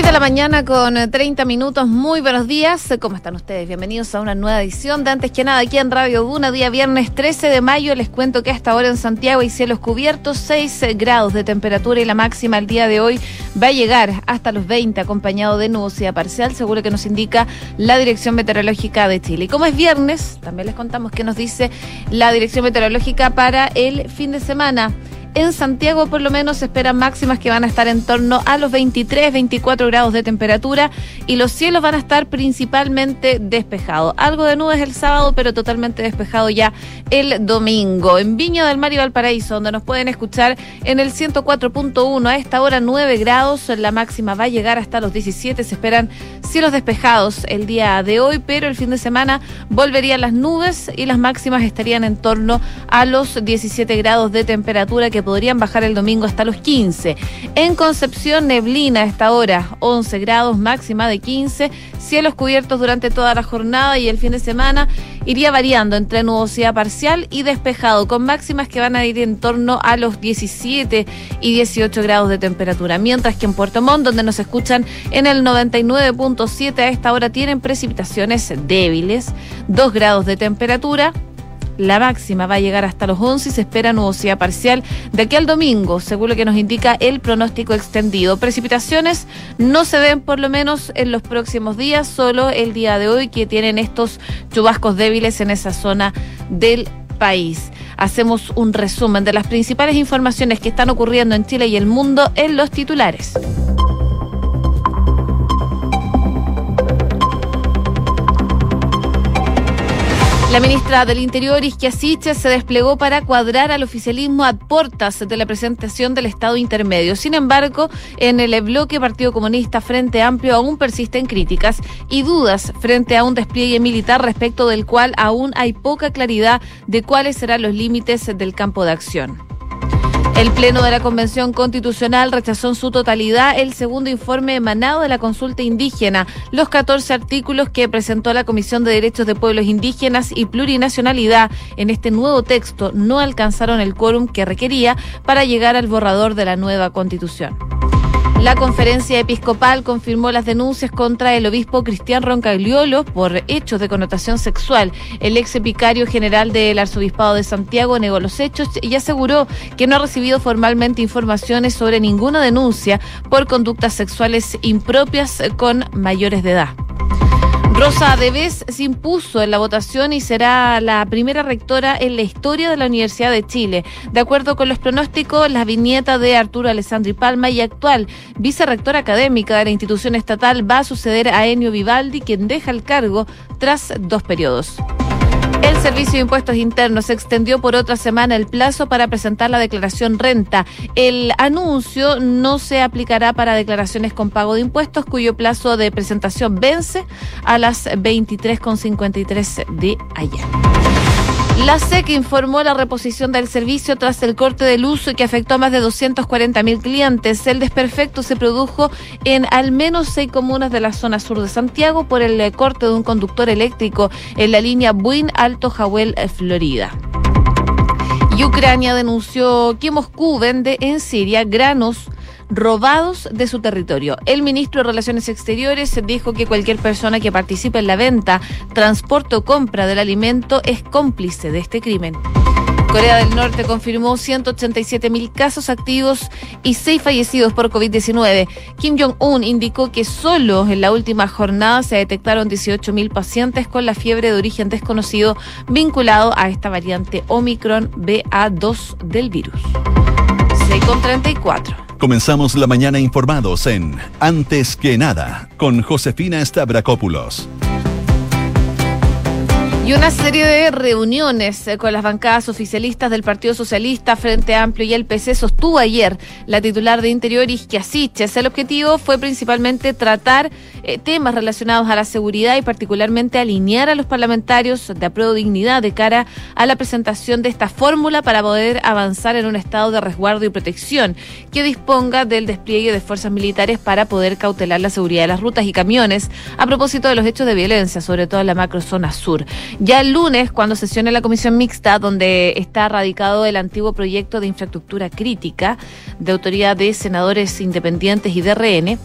6 de la mañana con 30 minutos. Muy buenos días. ¿Cómo están ustedes? Bienvenidos a una nueva edición de Antes que nada aquí en Radio Duna, día viernes 13 de mayo. Les cuento que hasta ahora en Santiago hay cielos cubiertos, 6 grados de temperatura y la máxima el día de hoy va a llegar hasta los 20 acompañado de nubosidad parcial, seguro que nos indica la Dirección Meteorológica de Chile. Como es viernes, también les contamos qué nos dice la Dirección Meteorológica para el fin de semana. En Santiago por lo menos se esperan máximas que van a estar en torno a los 23, 24 grados de temperatura y los cielos van a estar principalmente despejados. Algo de nubes el sábado, pero totalmente despejado ya el domingo. En Viña del Mar y Valparaíso, donde nos pueden escuchar en el 104.1 a esta hora 9 grados, la máxima va a llegar hasta los 17. Se esperan cielos despejados el día de hoy, pero el fin de semana volverían las nubes y las máximas estarían en torno a los 17 grados de temperatura que podrían bajar el domingo hasta los 15. En Concepción, neblina a esta hora, 11 grados, máxima de 15, cielos cubiertos durante toda la jornada y el fin de semana iría variando entre nubosidad parcial y despejado, con máximas que van a ir en torno a los 17 y 18 grados de temperatura. Mientras que en Puerto Montt, donde nos escuchan en el 99.7 a esta hora, tienen precipitaciones débiles, 2 grados de temperatura la máxima va a llegar hasta los 11 y se espera nubosidad parcial de aquí al domingo, según lo que nos indica el pronóstico extendido. Precipitaciones no se ven por lo menos en los próximos días, solo el día de hoy que tienen estos chubascos débiles en esa zona del país. Hacemos un resumen de las principales informaciones que están ocurriendo en Chile y el mundo en los titulares. La ministra del Interior, Isquia Siches, se desplegó para cuadrar al oficialismo a portas de la presentación del Estado intermedio. Sin embargo, en el bloque Partido Comunista Frente Amplio aún persisten críticas y dudas frente a un despliegue militar respecto del cual aún hay poca claridad de cuáles serán los límites del campo de acción. El Pleno de la Convención Constitucional rechazó en su totalidad el segundo informe emanado de la consulta indígena. Los 14 artículos que presentó la Comisión de Derechos de Pueblos Indígenas y Plurinacionalidad en este nuevo texto no alcanzaron el quórum que requería para llegar al borrador de la nueva Constitución. La conferencia episcopal confirmó las denuncias contra el obispo Cristian Roncagliolo por hechos de connotación sexual. El ex vicario general del arzobispado de Santiago negó los hechos y aseguró que no ha recibido formalmente informaciones sobre ninguna denuncia por conductas sexuales impropias con mayores de edad. Rosa Debes se impuso en la votación y será la primera rectora en la historia de la Universidad de Chile. De acuerdo con los pronósticos, la viñeta de Arturo Alessandri Palma y actual vicerrectora académica de la institución estatal va a suceder a Enio Vivaldi, quien deja el cargo tras dos periodos. El Servicio de Impuestos Internos extendió por otra semana el plazo para presentar la declaración renta. El anuncio no se aplicará para declaraciones con pago de impuestos cuyo plazo de presentación vence a las 23.53 de ayer. La SEC informó la reposición del servicio tras el corte de luz que afectó a más de 240 mil clientes. El desperfecto se produjo en al menos seis comunas de la zona sur de Santiago por el eh, corte de un conductor eléctrico en la línea Buin Alto Jahuel, eh, Florida. Y Ucrania denunció que Moscú vende en Siria granos robados de su territorio. El ministro de Relaciones Exteriores dijo que cualquier persona que participe en la venta, transporte o compra del alimento es cómplice de este crimen. Corea del Norte confirmó 187 mil casos activos y 6 fallecidos por COVID-19. Kim Jong-un indicó que solo en la última jornada se detectaron 18 mil pacientes con la fiebre de origen desconocido vinculado a esta variante Omicron BA2 del virus. 6 con 34. Comenzamos la mañana informados en Antes que nada con Josefina Stavrakopoulos. Y una serie de reuniones eh, con las bancadas oficialistas del Partido Socialista, Frente Amplio y el PC sostuvo ayer la titular de Interior, Isquia El objetivo fue principalmente tratar eh, temas relacionados a la seguridad y particularmente alinear a los parlamentarios de apruebo dignidad de cara a la presentación de esta fórmula para poder avanzar en un estado de resguardo y protección que disponga del despliegue de fuerzas militares para poder cautelar la seguridad de las rutas y camiones a propósito de los hechos de violencia, sobre todo en la macrozona sur. Ya el lunes, cuando sesione la comisión mixta, donde está radicado el antiguo proyecto de infraestructura crítica de autoridad de senadores independientes y de RN,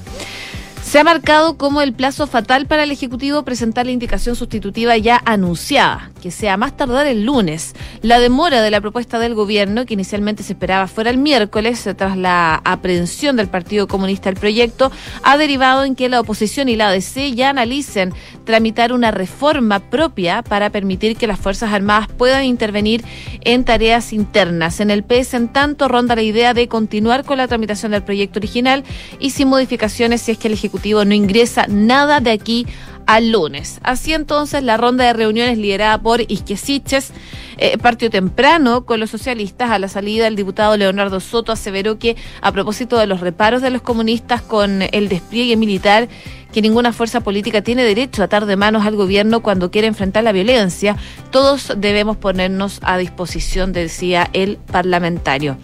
Se ha marcado como el plazo fatal para el Ejecutivo presentar la indicación sustitutiva ya anunciada, que sea más tardar el lunes. La demora de la propuesta del gobierno, que inicialmente se esperaba fuera el miércoles, tras la aprehensión del Partido Comunista del proyecto, ha derivado en que la oposición y la ADC ya analicen tramitar una reforma propia para permitir que las Fuerzas Armadas puedan intervenir en tareas internas. En el PS, en tanto, ronda la idea de continuar con la tramitación del proyecto original y sin modificaciones si es que el Ejecutivo no ingresa nada de aquí al lunes. Así entonces, la ronda de reuniones liderada por Isquesiches eh, partió temprano con los socialistas. A la salida, el diputado Leonardo Soto aseveró que, a propósito de los reparos de los comunistas con el despliegue militar, que ninguna fuerza política tiene derecho a atar de manos al gobierno cuando quiere enfrentar la violencia, todos debemos ponernos a disposición, decía el parlamentario.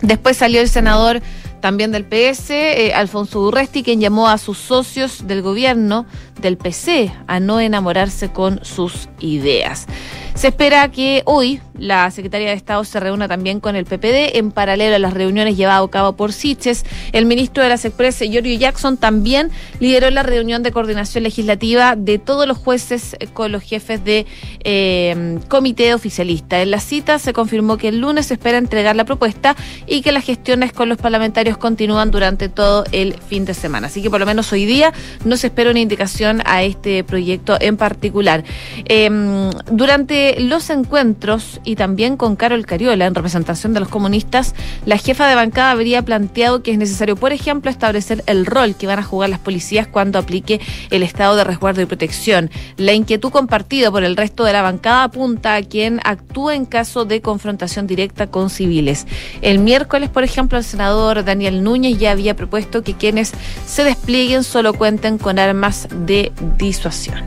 Después salió el senador también del PS, eh, Alfonso Urresti, quien llamó a sus socios del gobierno del PC a no enamorarse con sus ideas. Se espera que hoy la Secretaría de Estado se reúna también con el PPD en paralelo a las reuniones llevadas a cabo por Siches. El ministro de las Expresas, Giorgio Jackson, también lideró la reunión de coordinación legislativa de todos los jueces con los jefes de eh, comité oficialista. En la cita se confirmó que el lunes se espera entregar la propuesta y que las gestiones con los parlamentarios continúan durante todo el fin de semana. Así que por lo menos hoy día no se espera una indicación a este proyecto en particular. Em, durante los encuentros y también con Carol Cariola, en representación de los comunistas, la jefa de bancada habría planteado que es necesario, por ejemplo, establecer el rol que van a jugar las policías cuando aplique el estado de resguardo y protección. La inquietud compartida por el resto de la bancada apunta a quien actúa en caso de confrontación directa con civiles. El miércoles, por ejemplo, el senador Daniel Núñez ya había propuesto que quienes se desplieguen solo cuenten con armas de disuasión.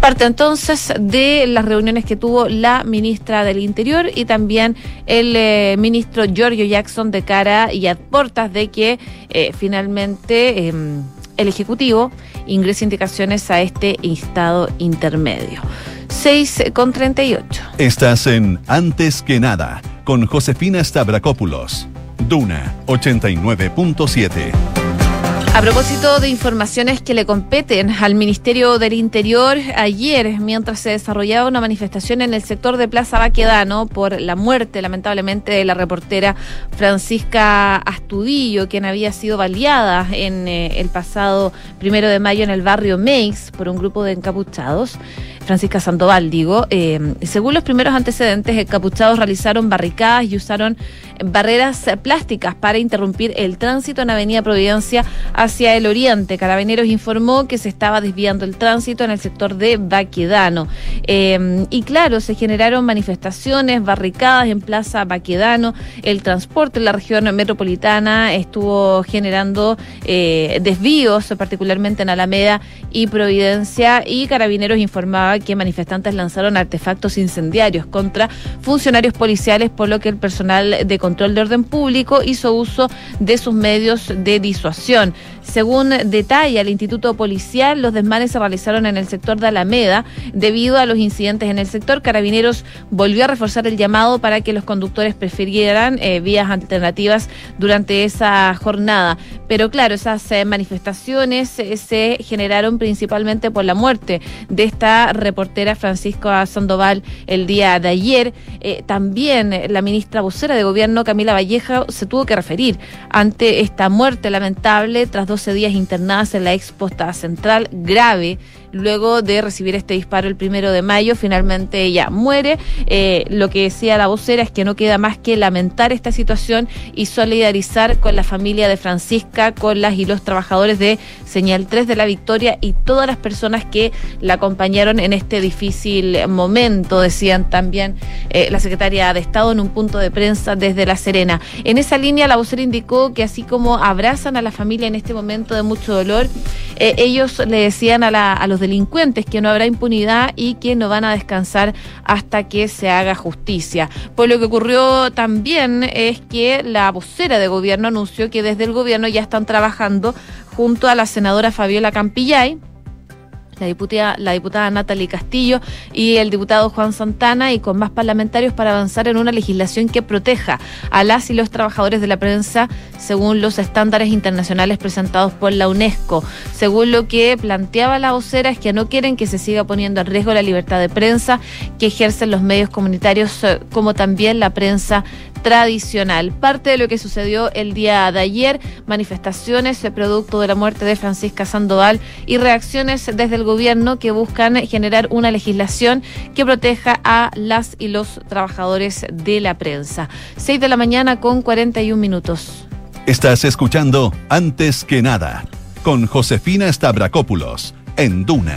Parte entonces de las reuniones que tuvo la ministra del Interior y también el eh, ministro Giorgio Jackson de cara y a de que eh, finalmente em, el Ejecutivo ingrese indicaciones a este estado intermedio. 6 con 38. Estás en Antes que nada con Josefina Stavrakopoulos. Duna 89.7. A propósito de informaciones que le competen al Ministerio del Interior, ayer, mientras se desarrollaba una manifestación en el sector de Plaza Baquedano por la muerte, lamentablemente, de la reportera Francisca Astudillo, quien había sido baleada en eh, el pasado primero de mayo en el barrio Meix por un grupo de encapuchados. Francisca Sandoval, digo. Eh, según los primeros antecedentes, encapuchados realizaron barricadas y usaron barreras plásticas para interrumpir el tránsito en Avenida Providencia hacia el oriente. Carabineros informó que se estaba desviando el tránsito en el sector de Baquedano. Eh, y claro, se generaron manifestaciones, barricadas en Plaza Baquedano. El transporte en la región metropolitana estuvo generando eh, desvíos, particularmente en Alameda y Providencia. Y Carabineros informaba que manifestantes lanzaron artefactos incendiarios contra funcionarios policiales, por lo que el personal de control de orden público hizo uso de sus medios de disuasión. Según detalla el Instituto Policial, los desmanes se realizaron en el sector de Alameda. Debido a los incidentes en el sector, Carabineros volvió a reforzar el llamado para que los conductores prefirieran eh, vías alternativas durante esa jornada. Pero claro, esas eh, manifestaciones eh, se generaron principalmente por la muerte de esta reportera Francisco Sandoval el día de ayer. también la ministra vocera de Gobierno, Camila Valleja, se tuvo que referir ante esta muerte lamentable tras dos 12 días internadas en la exposta central grave luego de recibir este disparo el primero de mayo. Finalmente ella muere. Eh, lo que decía la vocera es que no queda más que lamentar esta situación y solidarizar con la familia de Francisca, con las y los trabajadores de Señal 3 de la Victoria y todas las personas que la acompañaron en este difícil momento, decían también eh, la secretaria de Estado en un punto de prensa desde La Serena. En esa línea, la vocera indicó que así como abrazan a la familia en este momento de mucho dolor, eh, ellos le decían a, a los delincuentes que no habrá impunidad y que no van a descansar hasta que se haga justicia. Por lo que ocurrió también es que la vocera de gobierno anunció que desde el gobierno ya están trabajando junto a la senadora Fabiola Campillay la diputada, la diputada Natalie Castillo y el diputado Juan Santana y con más parlamentarios para avanzar en una legislación que proteja a las y los trabajadores de la prensa según los estándares internacionales presentados por la UNESCO. Según lo que planteaba la vocera es que no quieren que se siga poniendo en riesgo la libertad de prensa que ejercen los medios comunitarios eh, como también la prensa tradicional. Parte de lo que sucedió el día de ayer, manifestaciones producto de la muerte de Francisca Sandoval y reacciones desde el gobierno que buscan generar una legislación que proteja a las y los trabajadores de la prensa. 6 de la mañana con 41 minutos. Estás escuchando Antes que nada con Josefina Stavrakopoulos en Duna.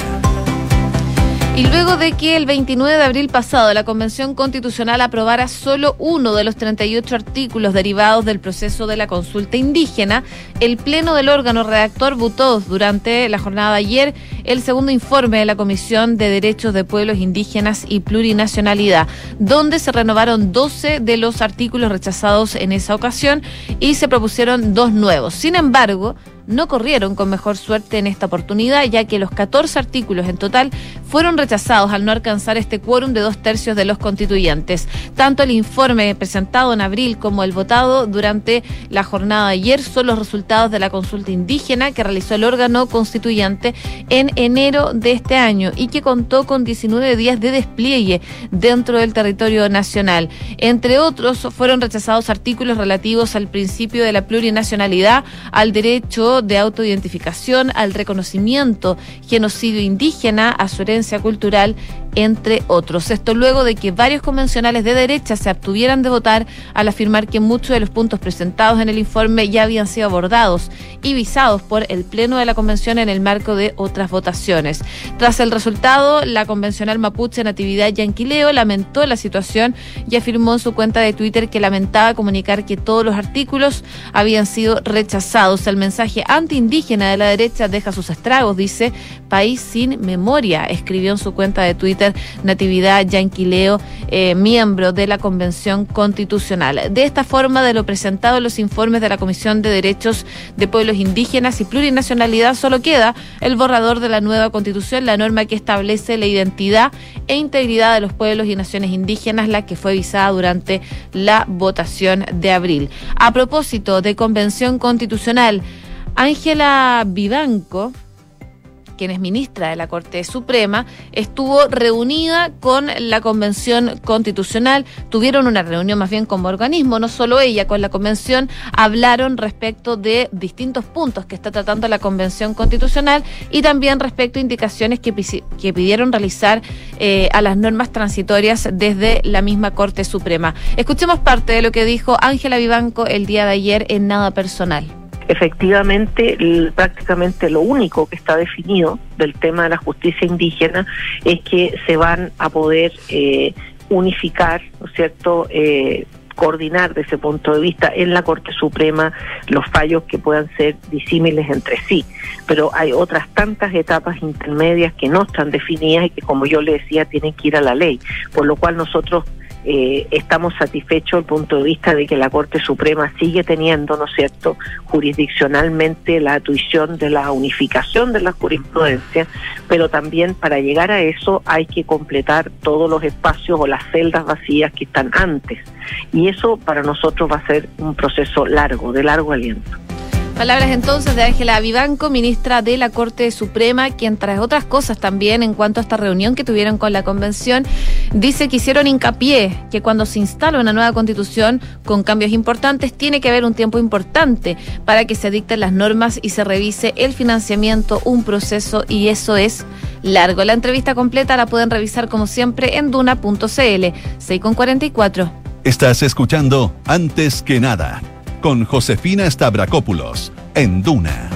Y luego de que el 29 de abril pasado la Convención Constitucional aprobara solo uno de los 38 artículos derivados del proceso de la consulta indígena, el Pleno del órgano redactor votó durante la jornada de ayer el segundo informe de la Comisión de Derechos de Pueblos Indígenas y Plurinacionalidad, donde se renovaron 12 de los artículos rechazados en esa ocasión y se propusieron dos nuevos. Sin embargo, no corrieron con mejor suerte en esta oportunidad, ya que los 14 artículos en total fueron rechazados al no alcanzar este quórum de dos tercios de los constituyentes. Tanto el informe presentado en abril como el votado durante la jornada de ayer son los resultados de la consulta indígena que realizó el órgano constituyente en enero de este año y que contó con 19 días de despliegue dentro del territorio nacional. Entre otros, fueron rechazados artículos relativos al principio de la plurinacionalidad, al derecho de autoidentificación, al reconocimiento genocidio indígena, a su herencia cultural, entre otros. Esto luego de que varios convencionales de derecha se abstuvieran de votar al afirmar que muchos de los puntos presentados en el informe ya habían sido abordados y visados por el Pleno de la Convención en el marco de otras votaciones. Tras el resultado, la convencional mapuche Natividad Yanquileo lamentó la situación y afirmó en su cuenta de Twitter que lamentaba comunicar que todos los artículos habían sido rechazados. El mensaje antiindígena de la derecha deja sus estragos, dice País sin memoria, escribió en su cuenta de Twitter Natividad Yanquileo, eh, miembro de la Convención Constitucional. De esta forma, de lo presentado en los informes de la Comisión de Derechos de Pueblos Indígenas y Plurinacionalidad, solo queda el borrador de la nueva Constitución, la norma que establece la identidad e integridad de los pueblos y naciones indígenas, la que fue visada durante la votación de abril. A propósito de Convención Constitucional, Ángela Vivanco, quien es ministra de la Corte Suprema, estuvo reunida con la Convención Constitucional. Tuvieron una reunión más bien como organismo, no solo ella, con la Convención, hablaron respecto de distintos puntos que está tratando la Convención Constitucional y también respecto a indicaciones que, pidieron realizar eh, a las normas transitorias desde la misma Corte Suprema. Escuchemos parte de lo que dijo Ángela Vivanco el día de ayer en Nada Personal efectivamente prácticamente lo único que está definido del tema de la justicia indígena es que se van a poder eh, unificar, ¿no es cierto?, eh, coordinar desde ese punto de vista en la Corte Suprema los fallos que puedan ser disímiles entre sí. Pero hay otras tantas etapas intermedias que no están definidas y que, como yo le decía, tienen que ir a la ley. Por lo cual nosotros eh, estamos satisfechos desde el punto de vista de que la Corte Suprema sigue teniendo, ¿no es cierto?, jurisdiccionalmente la tuición de la unificación de la jurisprudencia, pero también para llegar a eso hay que completar todos los espacios o las celdas vacías que están antes. Y eso para nosotros va a ser un proceso largo, de largo aliento. Palabras entonces de Ángela Vivanco, ministra de la Corte Suprema, quien tras otras cosas también en cuanto a esta reunión que tuvieron con la convención, dice que hicieron hincapié que cuando se instala una nueva constitución con cambios importantes, tiene que haber un tiempo importante para que se dicten las normas y se revise el financiamiento, un proceso y eso es largo. La entrevista completa la pueden revisar como siempre en duna.cl. 6 con 44. Estás escuchando Antes que nada con Josefina Stavrakopoulos en Duna.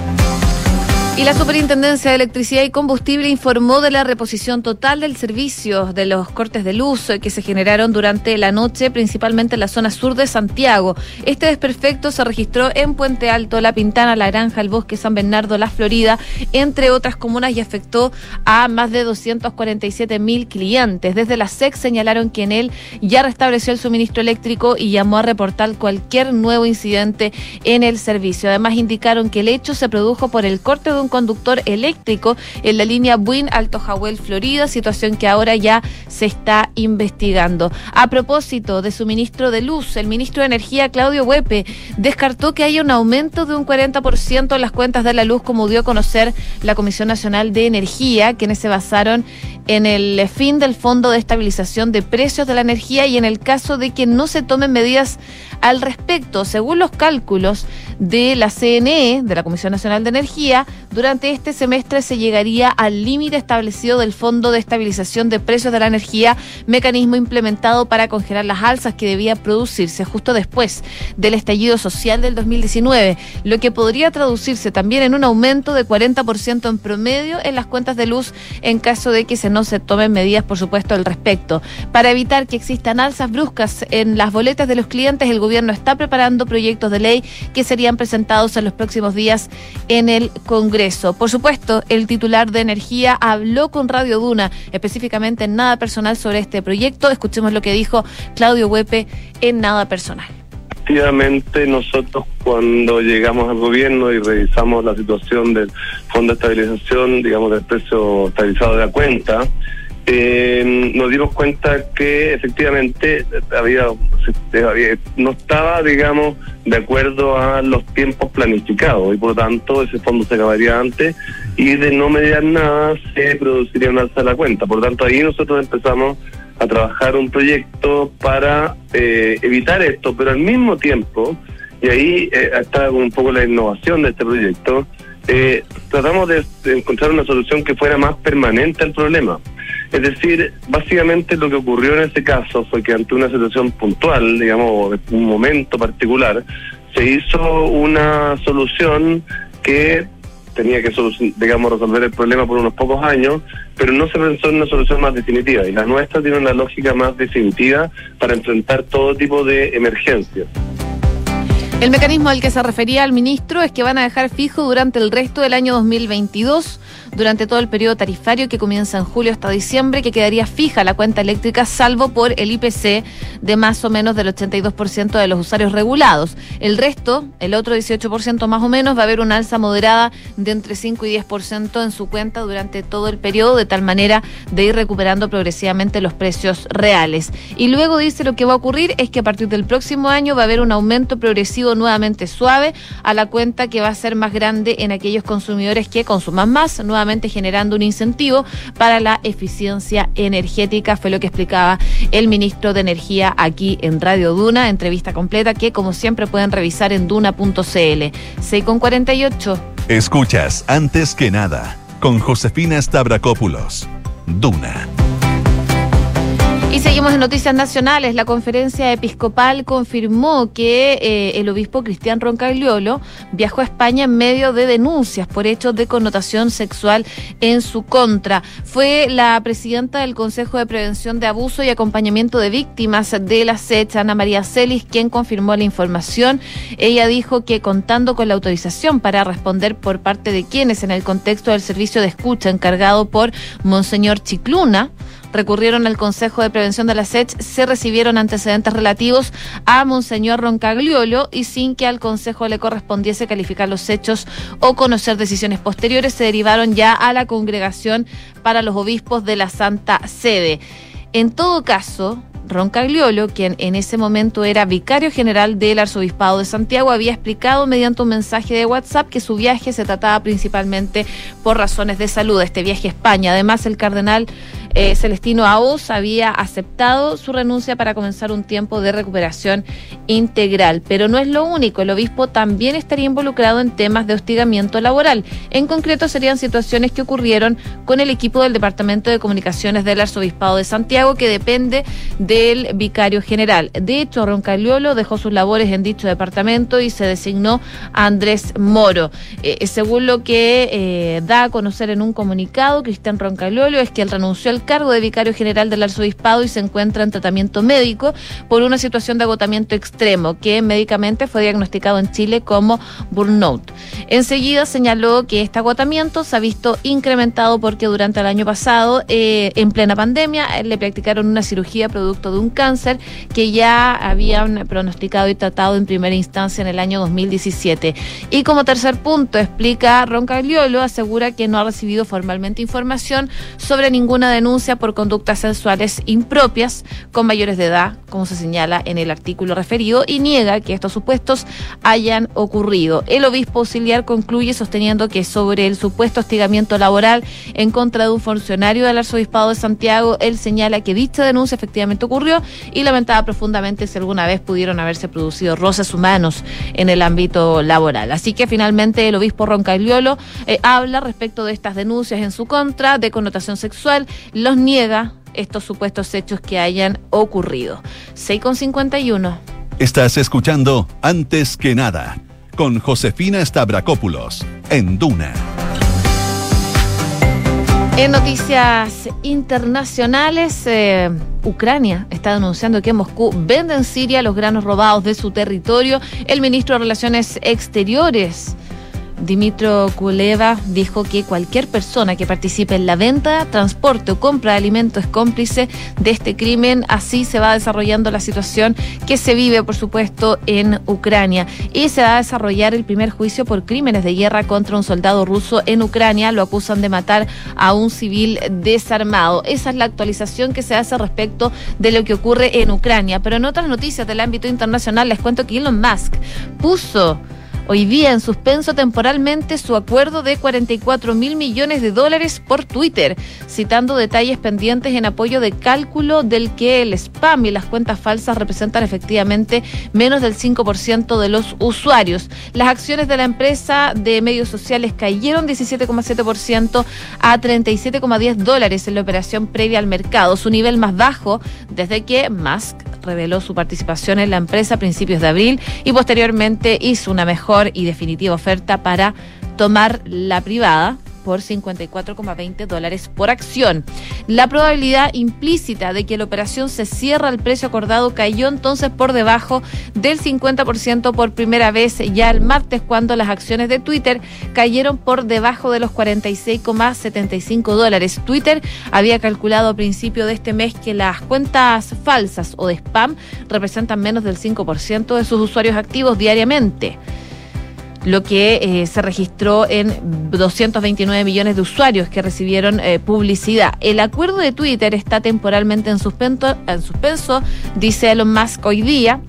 Y la Superintendencia de Electricidad y Combustible informó de la reposición total del servicio de los cortes de luz que se generaron durante la noche, principalmente en la zona sur de Santiago. Este desperfecto se registró en Puente Alto, La Pintana, La Granja, El Bosque, San Bernardo, La Florida, entre otras comunas y afectó a más de 247 mil clientes. Desde la SEC señalaron que en él ya restableció el suministro eléctrico y llamó a reportar cualquier nuevo incidente en el servicio. Además indicaron que el hecho se produjo por el corte de un conductor eléctrico en la línea Buin Alto Jahuel, Florida, situación que ahora ya se está investigando. A propósito de suministro de luz, el ministro de Energía, Claudio Huepe, descartó que haya un aumento de un 40% en las cuentas de la luz, como dio a conocer la Comisión Nacional de Energía, quienes se basaron en el fin del Fondo de Estabilización de Precios de la Energía y en el caso de que no se tomen medidas al respecto. Según los cálculos de la CNE, de la Comisión Nacional de Energía, durante este semestre se llegaría al límite establecido del Fondo de Estabilización de Precios de la Energía, mecanismo implementado para congelar las alzas que debía producirse justo después del estallido social del 2019, lo que podría traducirse también en un aumento de 40% en promedio en las cuentas de luz en caso de que se no se tomen medidas, por supuesto, al respecto. Para evitar que existan alzas bruscas en las boletas de los clientes, el gobierno está preparando proyectos de ley que serían presentados en los próximos días en el Congreso. Por supuesto, el titular de Energía habló con Radio Duna, específicamente en Nada Personal, sobre este proyecto. Escuchemos lo que dijo Claudio Huepe en Nada Personal. Efectivamente, nosotros cuando llegamos al gobierno y revisamos la situación del Fondo de Estabilización, digamos, del precio estabilizado de la cuenta, eh, nos dimos cuenta que efectivamente había, no estaba, digamos, de acuerdo a los tiempos planificados y por lo tanto ese fondo se acabaría antes y de no mediar nada se produciría una alza de la cuenta. Por lo tanto ahí nosotros empezamos a trabajar un proyecto para eh, evitar esto, pero al mismo tiempo, y ahí eh, está un poco la innovación de este proyecto, eh, tratamos de, encontrar una solución que fuera más permanente al problema. Es decir, básicamente lo que ocurrió en ese caso fue que ante una situación puntual, digamos, un momento particular, se hizo una solución que tenía que, digamos, resolver el problema por unos pocos años, pero no se pensó en una solución más definitiva. Y la nuestra tiene una lógica más definitiva para enfrentar todo tipo de emergencias. El mecanismo al que se refería el ministro es que van a dejar fijo durante el resto del año 2022 durante todo el periodo tarifario que comienza en julio hasta diciembre, que quedaría fija la cuenta eléctrica, salvo por el IPC de más o menos del 82% de los usuarios regulados. El resto, el otro 18% más o menos, va a haber una alza moderada de entre 5 y 10% en su cuenta durante todo el periodo, de tal manera de ir recuperando progresivamente los precios reales. Y luego dice lo que va a ocurrir es que a partir del próximo año va a haber un aumento progresivo nuevamente suave a la cuenta que va a ser más grande en aquellos consumidores que consuman más, nuevamente generando un incentivo para la eficiencia energética, fue lo que explicaba el ministro de Energía aquí en Radio Duna, entrevista completa que como siempre pueden revisar en duna.cl. 6 con 48. Escuchas antes que nada con Josefina Stavrakopoulos. Duna. Y seguimos en noticias nacionales. La conferencia episcopal confirmó que eh, el obispo Cristian Roncagliolo viajó a España en medio de denuncias por hechos de connotación sexual en su contra. Fue la presidenta del Consejo de Prevención de Abuso y Acompañamiento de Víctimas de la SECH, Ana María Celis, quien confirmó la información. Ella dijo que contando con la autorización para responder por parte de quienes en el contexto del servicio de escucha encargado por Monseñor Chicluna, recurrieron al Consejo de Prevención de la SECH, se recibieron antecedentes relativos a Monseñor Roncagliolo y sin que al Consejo le correspondiese calificar los hechos o conocer decisiones posteriores, se derivaron ya a la Congregación para los Obispos de la Santa Sede. En todo caso, Roncagliolo, quien en ese momento era vicario general del Arzobispado de Santiago, había explicado mediante un mensaje de WhatsApp que su viaje se trataba principalmente por razones de salud, este viaje a España. Además, el cardenal eh, Celestino Aos había aceptado su renuncia para comenzar un tiempo de recuperación integral. Pero no es lo único, el obispo también estaría involucrado en temas de hostigamiento laboral. En concreto serían situaciones que ocurrieron con el equipo del Departamento de Comunicaciones del Arzobispado de Santiago, que depende del vicario general. De hecho, Roncaliolo dejó sus labores en dicho departamento y se designó a Andrés Moro. Eh, según lo que eh, da a conocer en un comunicado, Cristian Roncaliolo es que él renunció al cargo de vicario general del arzobispado y se encuentra en tratamiento médico por una situación de agotamiento extremo que médicamente fue diagnosticado en Chile como burnout. Enseguida señaló que este agotamiento se ha visto incrementado porque durante el año pasado, eh, en plena pandemia, le practicaron una cirugía producto de un cáncer que ya habían pronosticado y tratado en primera instancia en el año 2017. Y como tercer punto, explica Roncagliolo, asegura que no ha recibido formalmente información sobre ninguna denuncia por conductas sensuales impropias con mayores de edad, como se señala en el artículo referido, y niega que estos supuestos hayan ocurrido. El obispo auxiliar concluye sosteniendo que sobre el supuesto hostigamiento laboral en contra de un funcionario del arzobispado de Santiago, él señala que dicha denuncia efectivamente ocurrió y lamentaba profundamente si alguna vez pudieron haberse producido roces humanos en el ámbito laboral. Así que finalmente el obispo Roncagliolo eh, habla respecto de estas denuncias en su contra de connotación sexual, los niega estos supuestos hechos que hayan ocurrido. 6,51. Estás escuchando Antes que nada con Josefina Stavrakopoulos en Duna. En noticias internacionales, eh, Ucrania está denunciando que Moscú vende en Siria los granos robados de su territorio. El ministro de Relaciones Exteriores Dimitro Kuleva dijo que cualquier persona que participe en la venta, transporte o compra de alimentos es cómplice de este crimen. Así se va desarrollando la situación que se vive, por supuesto, en Ucrania. Y se va a desarrollar el primer juicio por crímenes de guerra contra un soldado ruso en Ucrania. Lo acusan de matar a un civil desarmado. Esa es la actualización que se hace respecto de lo que ocurre en Ucrania. Pero en otras noticias del ámbito internacional les cuento que Elon Musk puso hoy día en suspenso temporalmente su acuerdo de 44 mil millones de dólares por Twitter, citando detalles pendientes en apoyo de cálculo del que el spam y las cuentas falsas representan efectivamente menos del 5% de los usuarios. Las acciones de la empresa de medios sociales cayeron 17,7% a 37,10 dólares en la operación previa al mercado, su nivel más bajo desde que Musk reveló su participación en la empresa a principios de abril y posteriormente hizo una y definitiva oferta para tomar la privada por 54,20 dólares por acción. La probabilidad implícita de que la operación se cierre al precio acordado cayó entonces por debajo del 50% por primera vez ya el martes cuando las acciones de Twitter cayeron por debajo de los 46,75 dólares. Twitter había calculado a principio de este mes que las cuentas falsas o de spam representan menos del 5% de sus usuarios activos diariamente lo que eh, se registró en 229 millones de usuarios que recibieron eh, publicidad. El acuerdo de Twitter está temporalmente en en suspenso, dice Elon Musk hoy día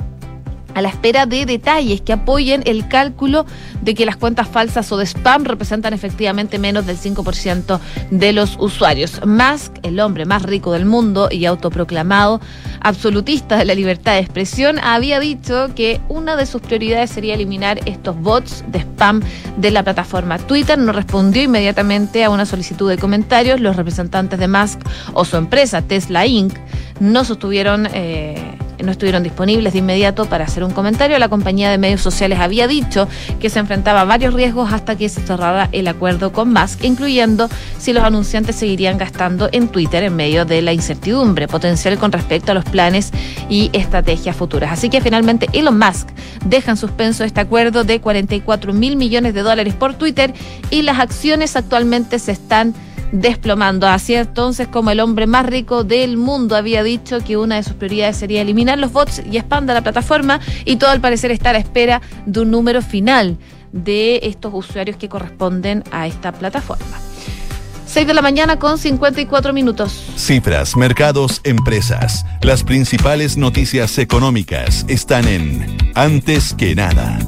a la espera de detalles que apoyen el cálculo de que las cuentas falsas o de spam representan efectivamente menos del 5% de los usuarios. Musk, el hombre más rico del mundo y autoproclamado absolutista de la libertad de expresión, había dicho que una de sus prioridades sería eliminar estos bots de spam de la plataforma. Twitter no respondió inmediatamente a una solicitud de comentarios. Los representantes de Musk o su empresa Tesla Inc. no sostuvieron... Eh, no estuvieron disponibles de inmediato para hacer un comentario. La compañía de medios sociales había dicho que se enfrentaba a varios riesgos hasta que se cerrara el acuerdo con Musk, incluyendo si los anunciantes seguirían gastando en Twitter en medio de la incertidumbre potencial con respecto a los planes y estrategias futuras. Así que finalmente Elon Musk deja en suspenso este acuerdo de 44 mil millones de dólares por Twitter y las acciones actualmente se están desplomando. Así entonces como el hombre más rico del mundo había dicho que una de sus prioridades sería eliminar los bots y expanda la plataforma y todo al parecer está a la espera de un número final de estos usuarios que corresponden a esta plataforma. 6 de la mañana con 54 minutos. Cifras, mercados, empresas. Las principales noticias económicas están en Antes que nada.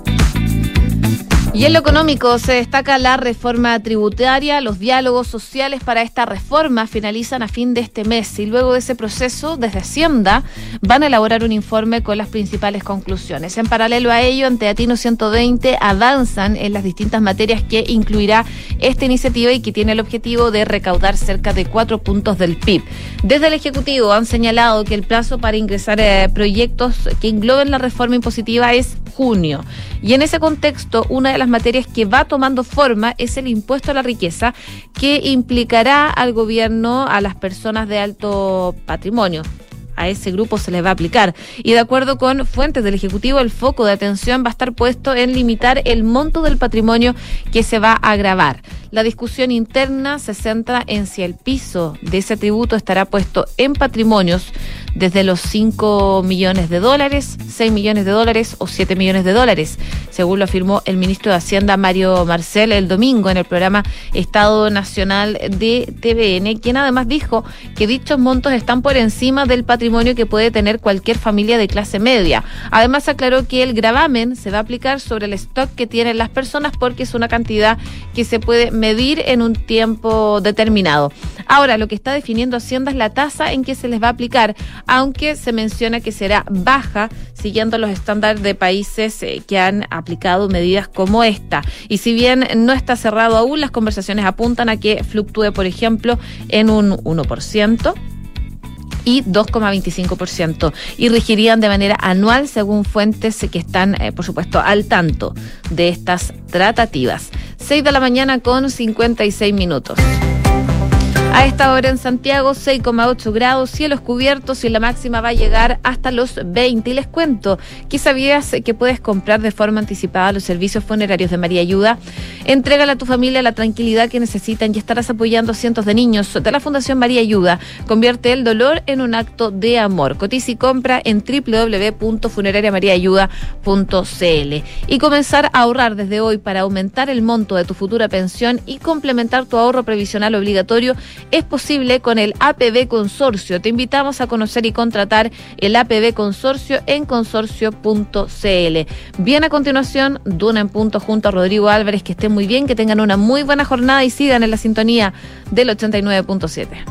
Y en lo económico se destaca la reforma tributaria. Los diálogos sociales para esta reforma finalizan a fin de este mes y luego de ese proceso, desde Hacienda, van a elaborar un informe con las principales conclusiones. En paralelo a ello, ante Atino 120 avanzan en las distintas materias que incluirá esta iniciativa y que tiene el objetivo de recaudar cerca de cuatro puntos del PIB. Desde el Ejecutivo han señalado que el plazo para ingresar eh, proyectos que engloben la reforma impositiva es junio. Y en ese contexto, una las materias que va tomando forma es el impuesto a la riqueza, que implicará al gobierno a las personas de alto patrimonio a ese grupo se les va a aplicar. Y de acuerdo con fuentes del Ejecutivo, el foco de atención va a estar puesto en limitar el monto del patrimonio que se va a grabar. La discusión interna se centra en si el piso de ese tributo estará puesto en patrimonios desde los 5 millones de dólares, 6 millones de dólares o 7 millones de dólares, según lo afirmó el ministro de Hacienda Mario Marcel el domingo en el programa Estado Nacional de TVN, quien además dijo que dichos montos están por encima del patrimonio que puede tener cualquier familia de clase media. Además aclaró que el gravamen se va a aplicar sobre el stock que tienen las personas porque es una cantidad que se puede medir en un tiempo determinado. Ahora, lo que está definiendo Hacienda es la tasa en que se les va a aplicar aunque se menciona que será baja siguiendo los estándares de países eh, que han aplicado medidas como esta. Y si bien no está cerrado aún, las conversaciones apuntan a que fluctúe, por ejemplo, en un 1% y 2,25% y regirían de manera anual según fuentes que están, eh, por supuesto, al tanto de estas tratativas. 6 de la mañana con 56 minutos. A esta hora en Santiago, 6,8 grados, cielos cubiertos y la máxima va a llegar hasta los 20. Y les cuento que sabías que puedes comprar de forma anticipada los servicios funerarios de María Ayuda. Entrégale a tu familia la tranquilidad que necesitan y estarás apoyando a cientos de niños de la Fundación María Ayuda. Convierte el dolor en un acto de amor. Cotiza y compra en www.funerariamariaayuda.cl y comenzar a ahorrar desde hoy para aumentar el monto de tu futura pensión y complementar tu ahorro previsional obligatorio es posible con el APB Consorcio. Te invitamos a conocer y contratar el APB Consorcio en consorcio.cl. Bien a continuación, Duna en punto junto a Rodrigo Álvarez. Que estén muy bien, que tengan una muy buena jornada y sigan en la sintonía del 89.7.